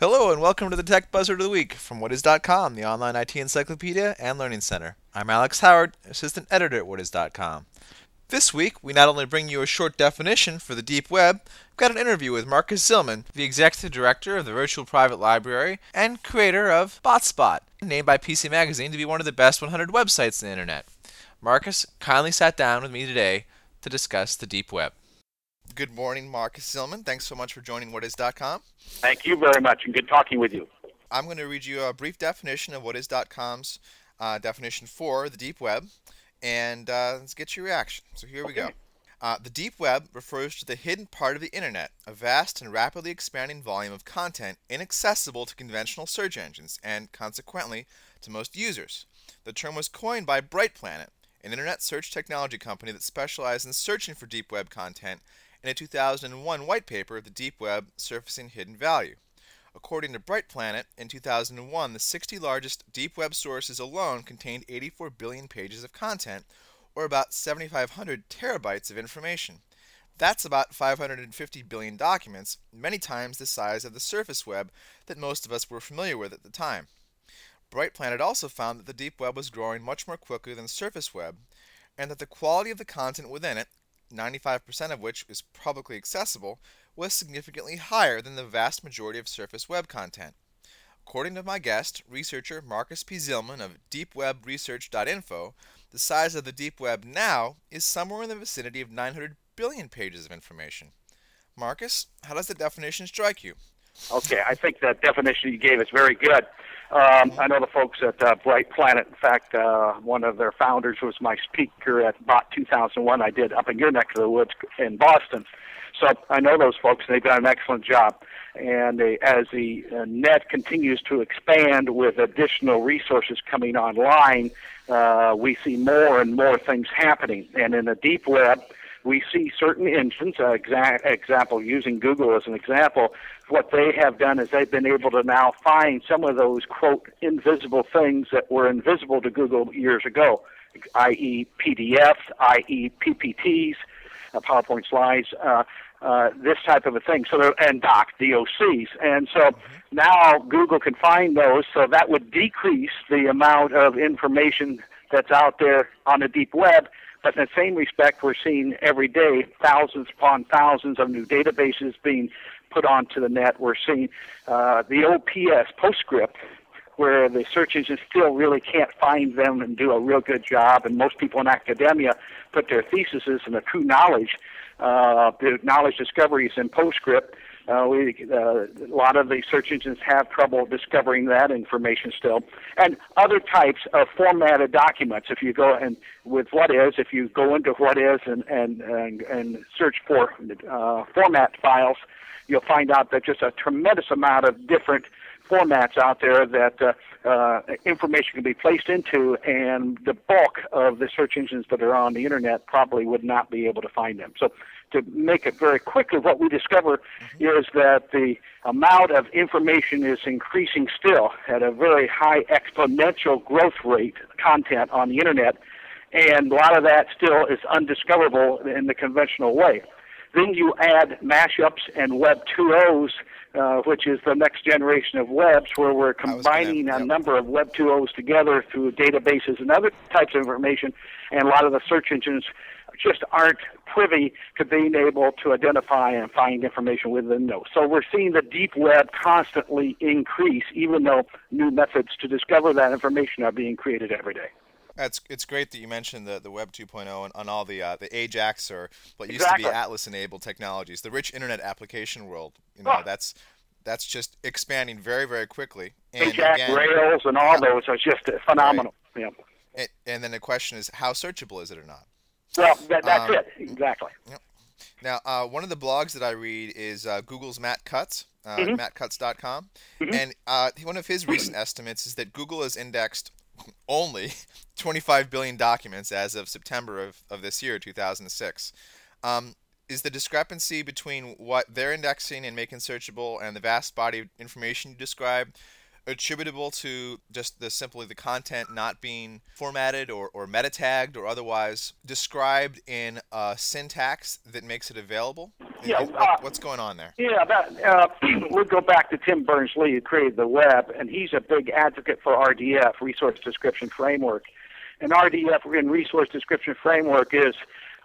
Hello and welcome to the Tech Buzzword of the Week from Whatis.com, the online IT encyclopedia and learning center. I'm Alex Howard, assistant editor at Whatis.com. This week, we not only bring you a short definition for the deep web, we've got an interview with Marcus Zillman, the executive director of the Virtual Private Library and creator of BotSpot, named by PC Magazine to be one of the best 100 websites on the internet. Marcus kindly sat down with me today to discuss the deep web. Good morning, Marcus Zillman. Thanks so much for joining Whatis.com. Thank you very much, and good talking with you. I'm going to read you a brief definition of Whatis.com's uh, definition for the deep web, and uh, let's get your reaction. So here we go. Uh, the deep web refers to the hidden part of the internet, a vast and rapidly expanding volume of content inaccessible to conventional search engines and, consequently, to most users. The term was coined by Bright Planet, an internet search technology company that specialized in searching for deep web content in a 2001 white paper, The Deep Web Surfacing Hidden Value. According to Bright Planet, in 2001, the 60 largest deep web sources alone contained 84 billion pages of content, or about 7,500 terabytes of information. That's about 550 billion documents, many times the size of the surface web that most of us were familiar with at the time. Bright Planet also found that the deep web was growing much more quickly than the surface web, and that the quality of the content within it, 95% of which is publicly accessible, was significantly higher than the vast majority of surface web content. According to my guest, researcher Marcus P. Zillman of deepwebresearch.info, the size of the deep web now is somewhere in the vicinity of 900 billion pages of information. Marcus, how does the definition strike you? Okay, I think that definition you gave is very good. Um, I know the folks at uh, Bright Planet. In fact, uh, one of their founders was my speaker at Bot 2001. I did up in your neck of the woods in Boston. So I know those folks, and they've done an excellent job. And as the uh, net continues to expand with additional resources coming online, uh, we see more and more things happening. And in the deep web, we see certain engines, uh, exa- example, using Google as an example, what they have done is they've been able to now find some of those, quote, invisible things that were invisible to Google years ago, i.e., PDFs, i.e., PPTs, uh, PowerPoint slides, uh, uh, this type of a thing. So, and doc, DOCs. And so now Google can find those, so that would decrease the amount of information that's out there on the deep web. But in the same respect, we're seeing every day thousands upon thousands of new databases being put onto the net. We're seeing uh, the OPS, PostScript, where the search engines still really can't find them and do a real good job. And most people in academia put their theses and the true knowledge, uh, the knowledge discoveries in PostScript. Uh, we, uh, a lot of the search engines have trouble discovering that information still, and other types of formatted documents. If you go and with what is, if you go into what is and and and, and search for uh, format files, you'll find out that just a tremendous amount of different formats out there that uh, uh, information can be placed into, and the bulk of the search engines that are on the internet probably would not be able to find them. So, to make it very quickly, what we discover is that the amount of information is increasing still at a very high exponential growth rate content on the internet, and a lot of that still is undiscoverable in the conventional way. Then you add mashups and Web 2.0s, uh, which is the next generation of webs, where we're was gonna- combining a yep. number of Web 2.0s together through databases and other types of information, and a lot of the search engines just aren't privy to being able to identify and find information within those. So we're seeing the deep web constantly increase, even though new methods to discover that information are being created every day. It's it's great that you mentioned the, the Web 2.0 and on all the uh, the AJAX or what used Exactly. to be Atlas enabled technologies. The rich internet application world, you know, Oh. that's that's just expanding very very quickly. And Ajax, again, Rails, and all those are just phenomenal. Yeah. and, and then the question is how searchable is it or not? Well, that, that's Um, it. Exactly. Now, uh, one of the blogs that I read is uh, Google's Matt Cutts, uh, Mhm. mattcutts.com. Mhm. And uh, one of his recent estimates is that Google has indexed only 25 billion documents as of September of, of this year, 2006. Um, is the discrepancy between what they're indexing and making searchable and the vast body of information you describe attributable to just the simply the content not being formatted or, or meta tagged or otherwise described in a syntax that makes it available? Yeah, what, uh, what's going on there? Yeah, that uh, we'll go back to Tim Berners-Lee, who created the web, and he's a big advocate for RDF, Resource Description Framework. And RDF, in Resource Description Framework, is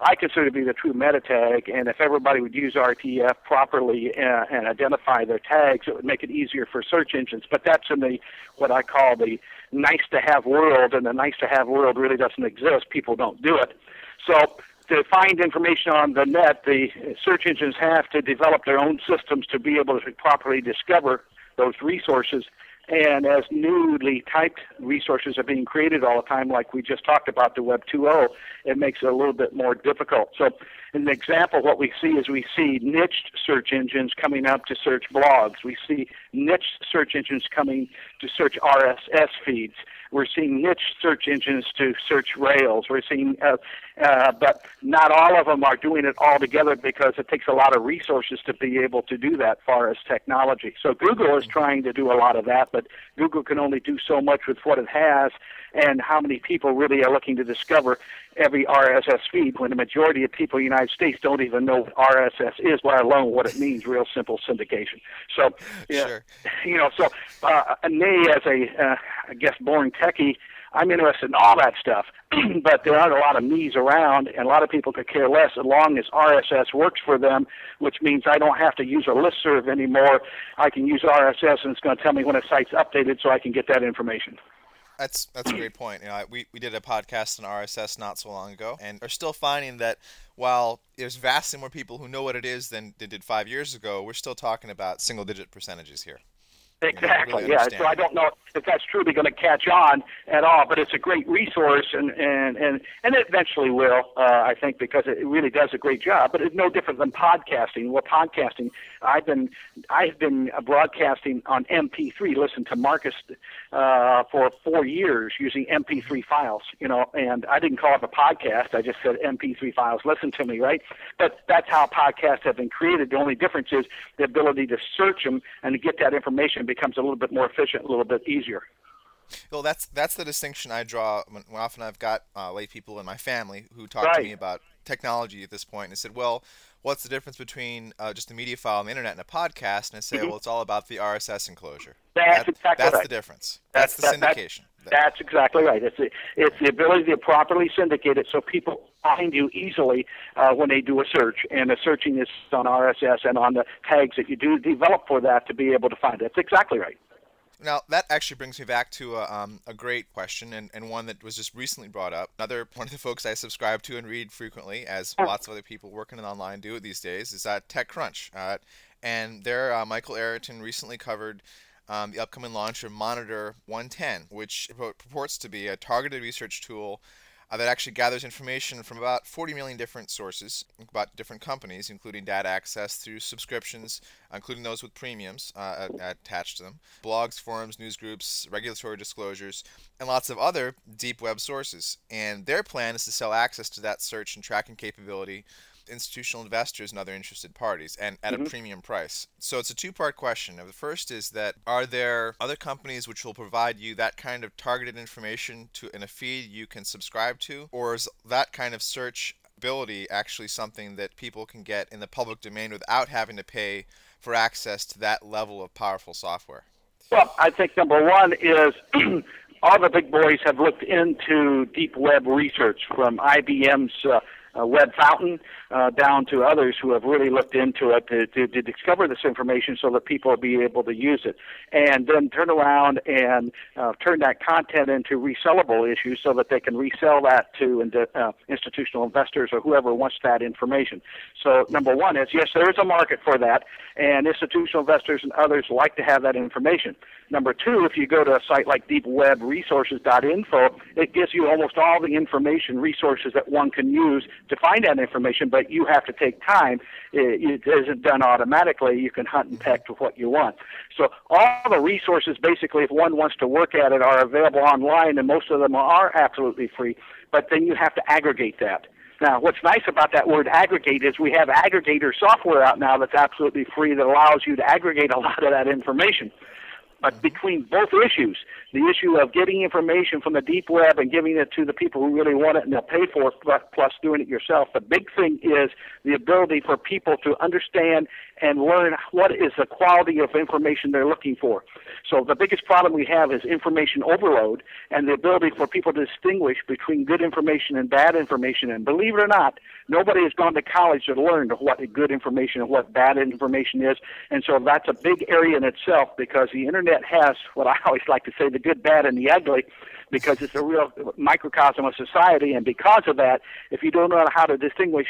I consider to be the true meta tag, and if everybody would use RDF properly uh, and identify their tags, it would make it easier for search engines. But that's in the what I call the nice to have world, and the nice to have world really doesn't exist. People don't do it. So to find information on the net, the search engines have to develop their own systems to be able to properly discover those resources. And as newly typed resources are being created all the time, like we just talked about the Web 2.0, it makes it a little bit more difficult. So, an example, what we see is we see niched search engines coming up to search blogs. We see niche search engines coming to search RSS feeds. We're seeing niche search engines to search Rails. We're seeing, uh, uh, but not all of them are doing it all together because it takes a lot of resources to be able to do that far as technology. So Google is trying to do a lot of that, but Google can only do so much with what it has and how many people really are looking to discover every RSS feed when the majority of people in the United States don't even know what RSS is, let alone what it means, real simple syndication. So, yeah, Sure. you know, so uh, Nay, as a, uh, I guess, born techie, I'm interested in all that stuff, but there aren't a lot of me's around, and a lot of people could care less as long as RSS works for them, which means I don't have to use a listserv anymore. I can use RSS, and it's going to tell me when a site's updated, so I can get that information. That's that's a great point. You know, I- we we did a podcast on RSS not so long ago, and are still finding that while there's vastly more people who know what it is than they did five years ago, we're still talking about single digit percentages here. Exactly. really yeah. So I don't know if that's truly going to catch on at all, but it's a great resource, and and and and it eventually will. Uh, I think because it really does a great job. But it's no different than podcasting. Well, podcasting, I've been I've been broadcasting on MP3. Listen to Marcus uh, for four years using MP3 files. You know, and I didn't call it a podcast. I just said MP3 files. Listen to me, right? But that's how podcasts have been created. The only difference is the ability to search them and to get that information becomes a little bit more efficient, a little bit easier. Well, that's that's the distinction I draw when, when often I've got uh, lay people in my family who talk to me about technology at this point, and said, "Well, what's the difference between uh, just a media file on the internet and a podcast?" And I say, "Well, it's all about the RSS enclosure. Mm-hmm. That's That- exactly that's right. the difference. That's, That's- the that- syndication. That- That's exactly right. It's the, it's the ability to properly syndicate it so people find you easily uh, when they do a search. And the searching is on RSS and on the tags that you do develop for that to be able to find it. That's exactly right. Now, that actually brings me back to a, um, a great question and, and one that was just recently brought up. Another one of the folks I subscribe to and read frequently, as lots of other people working in online do these days, is uh, TechCrunch. Uh, and there, uh, Michael Arrington recently covered um, the upcoming launch of Monitor 110, which purports to be a targeted research tool uh, that actually gathers information from about 40 million different sources about different companies, including data access through subscriptions, uh, including those with premiums uh, attached to them, blogs, forums, news groups, regulatory disclosures, and lots of other deep web sources. And their plan is to sell access to that search and tracking capability institutional investors and other interested parties and at a premium price. So it's a two-part question. The first is that are there other companies which will provide you that kind of targeted information to in a feed you can subscribe to or is that kind of search ability actually something that people can get in the public domain without having to pay for access to that level of powerful software? Well, I think number one is all the big boys have looked into deep web research from IBM's uh, uh, Web Fountain uh, down to others who have really looked into it to, to, to discover this information so that people will be able to use it. And then turn around and uh, turn that content into resellable issues so that they can resell that to uh, institutional investors or whoever wants that information. So, number one is yes, there is a market for that, and institutional investors and others like to have that information. Number two, if you go to a site like deepwebresources.info, it gives you almost all the information resources that one can use to find that information, but you have to take time. It, isn't done automatically. You can hunt and peck to what you want. So all the resources, basically, if one wants to work at it, are available online, and most of them are absolutely free. But then you have to aggregate that. Now, what's nice about that word aggregate is we have aggregator software out now that's absolutely free that allows you to aggregate a lot of that information. But between both issues, the issue of getting information from the deep web and giving it to the people who really want it and they'll pay for it, plus doing it yourself, the big thing is the ability for people to understand and learn what is the quality of information they're looking for. So the biggest problem we have is information overload and the ability for people to distinguish between good information and bad information. And believe it or not, nobody has gone to college to learn what good information and what bad information is. And so that's a big area in itself because the internet has what I always like to say the good, bad, and the ugly because it's a real microcosm of society. And because of that, if you don't know how to distinguish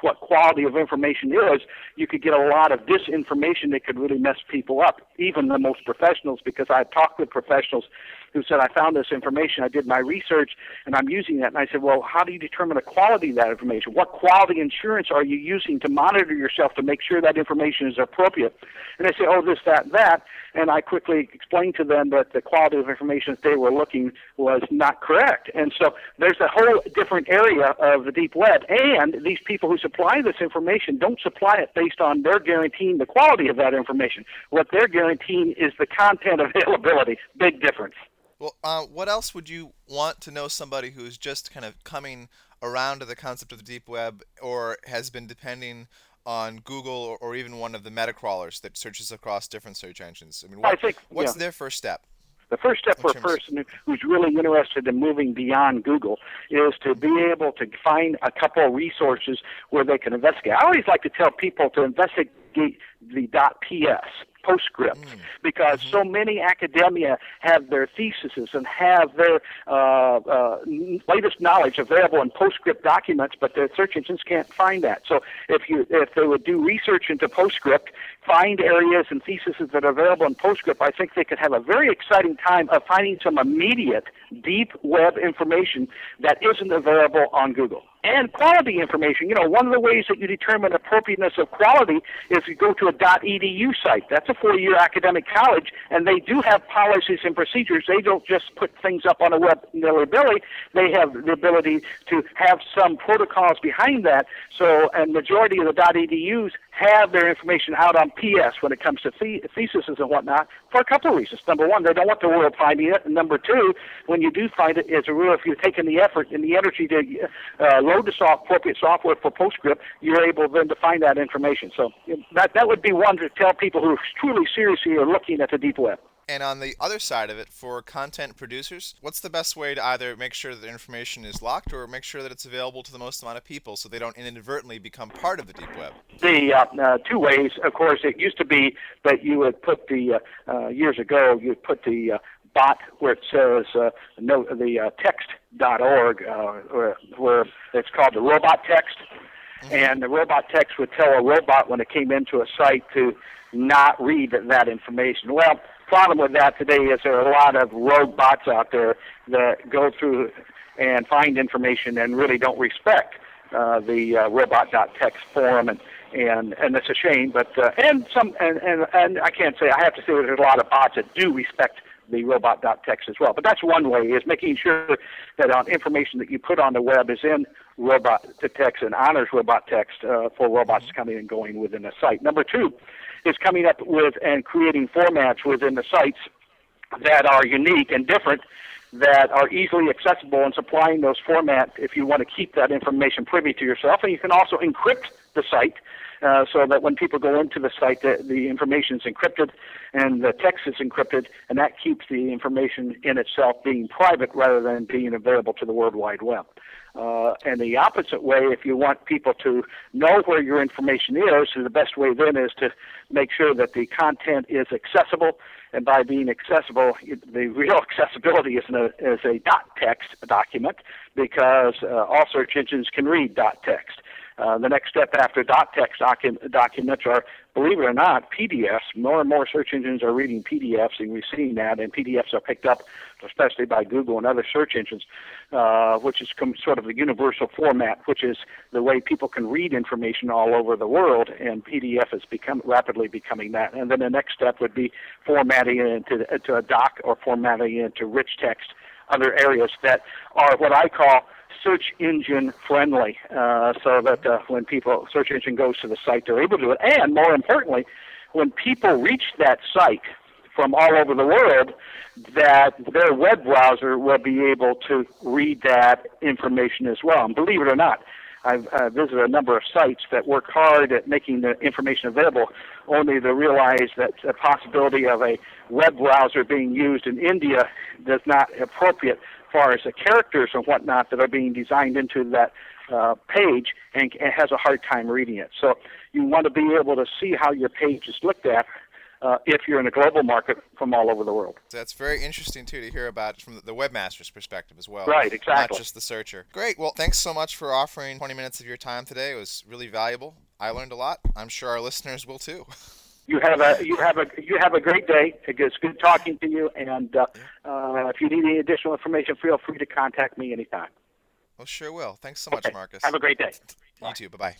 what quality of information is, you could get a lot of disinformation that could really mess people up, even the most professionals, because I've talked with professionals who said, I found this information, I did my research, and I'm using that. And I said, Well, how do you determine the quality of that information? What quality insurance are you using to monitor yourself to make sure that information is appropriate? And they say, Oh, this, that, that. And I quickly explained to them that the quality of information that they were looking was not correct. And so there's a whole different area of the deep web. And these people who supply this information don't supply it based on their guaranteeing the quality of that information. What they're guaranteeing is the content availability. Big difference. Well, uh, what else would you want to know somebody who's just kind of coming around to the concept of the deep web or has been depending on Google or, or even one of the meta crawlers that searches across different search engines? I mean, what, I think, what's yeah. their first step? The first step for a person who's really interested in moving beyond Google is to be able to find a couple of resources where they can investigate. I always like to tell people to investigate the .ps PostScript mm. because mm-hmm. so many academia have their theses and have their uh, uh, latest knowledge available in PostScript documents, but the search engines can't find that. So if you if they would do research into PostScript, find areas and theses that are available in PostScript, I think they could have a very exciting time of finding some immediate deep web information that isn't available on Google and quality information. You know, one of the ways that you determine appropriateness of quality is you go to a .edu site. That's a four-year academic college, and they do have policies and procedures. They don't just put things up on a web nilly-billy. They have the ability to have some protocols behind that. So, and majority of the .edus have their information out on PS when it comes to the- theses and whatnot for a couple of reasons. Number one, they don't want the world finding it. And number two, when you do find it, it's a rule if you're taking the effort and the energy to uh, load the soft, appropriate software for PostScript, you're able then to find that information. So that, that would be one to tell people who truly seriously are looking at the deep web. And on the other side of it, for content producers, what's the best way to either make sure that the information is locked or make sure that it's available to the most amount of people so they don't inadvertently become part of the deep web? The uh, uh, two ways, of course, it used to be that you would put the, uh, uh years ago, you'd put the uh, where it says uh, no, the uh, text.org, uh, where, where it's called the robot text. Mm-hmm. And the robot text would tell a robot when it came into a site to not read that information. Well, problem with that today is there are a lot of rogue bots out there that go through and find information and really don't respect uh, the uh, robot.text forum and and and it's a shame but uh, and some and, and and I can't say I have to say there's a lot of bots that do respect the robot.txt as well. But that's one way is making sure that on information that you put on the web is in robot.txt and honors robot.txt uh, for robots coming and going within the site. Number two is coming up with and creating formats within the sites that are unique and different that are easily accessible and supplying those formats if you want to keep that information privy to yourself. And you can also encrypt the site uh, so that when people go into the site, the, the information is encrypted and the text is encrypted, and that keeps the information in itself being private rather than being available to the World Wide Web. Uh, and the opposite way, if you want people to know where your information is, the best way then is to make sure that the content is accessible. And by being accessible, the real accessibility is a, is a dot text document because uh, all search engines can read dot text. Uh, the next step after text docu- documents are, believe it or not, PDFs. More and more search engines are reading PDFs, and we've seen that, and PDFs are picked up, especially by Google and other search engines, uh, which is com- sort of the universal format, which is the way people can read information all over the world, and PDF is become rapidly becoming that. And then the next step would be formatting it into, into a doc or formatting it into rich text, other areas that are what I call search engine friendly, uh, so that uh, when people search engine goes to the site, they're able to do it. And more importantly, when people reach that site from all over the world, that their web browser will be able to read that information as well. And believe it or not, I've uh, visited a number of sites that work hard at making the information available, only to realize that the possibility of a web browser being used in India does not appropriate far as the characters and whatnot that are being designed into that uh, page and, and has a hard time reading it. So you want to be able to see how your page is looked at uh, if you're in a global market from all over the world. That's very interesting too to hear about from the webmaster's perspective as well. Right, exactly. Not just the searcher. Great. Well, thanks so much for offering 20 minutes of your time today. It was really valuable. I learned a lot. I'm sure our listeners will too. You have a you have a you have a great day. It's good talking to you. And uh, uh, if you need any additional information, feel free to contact me anytime. Well, sure will. Thanks so much, okay. Marcus. Have a great day. You too. Bye bye.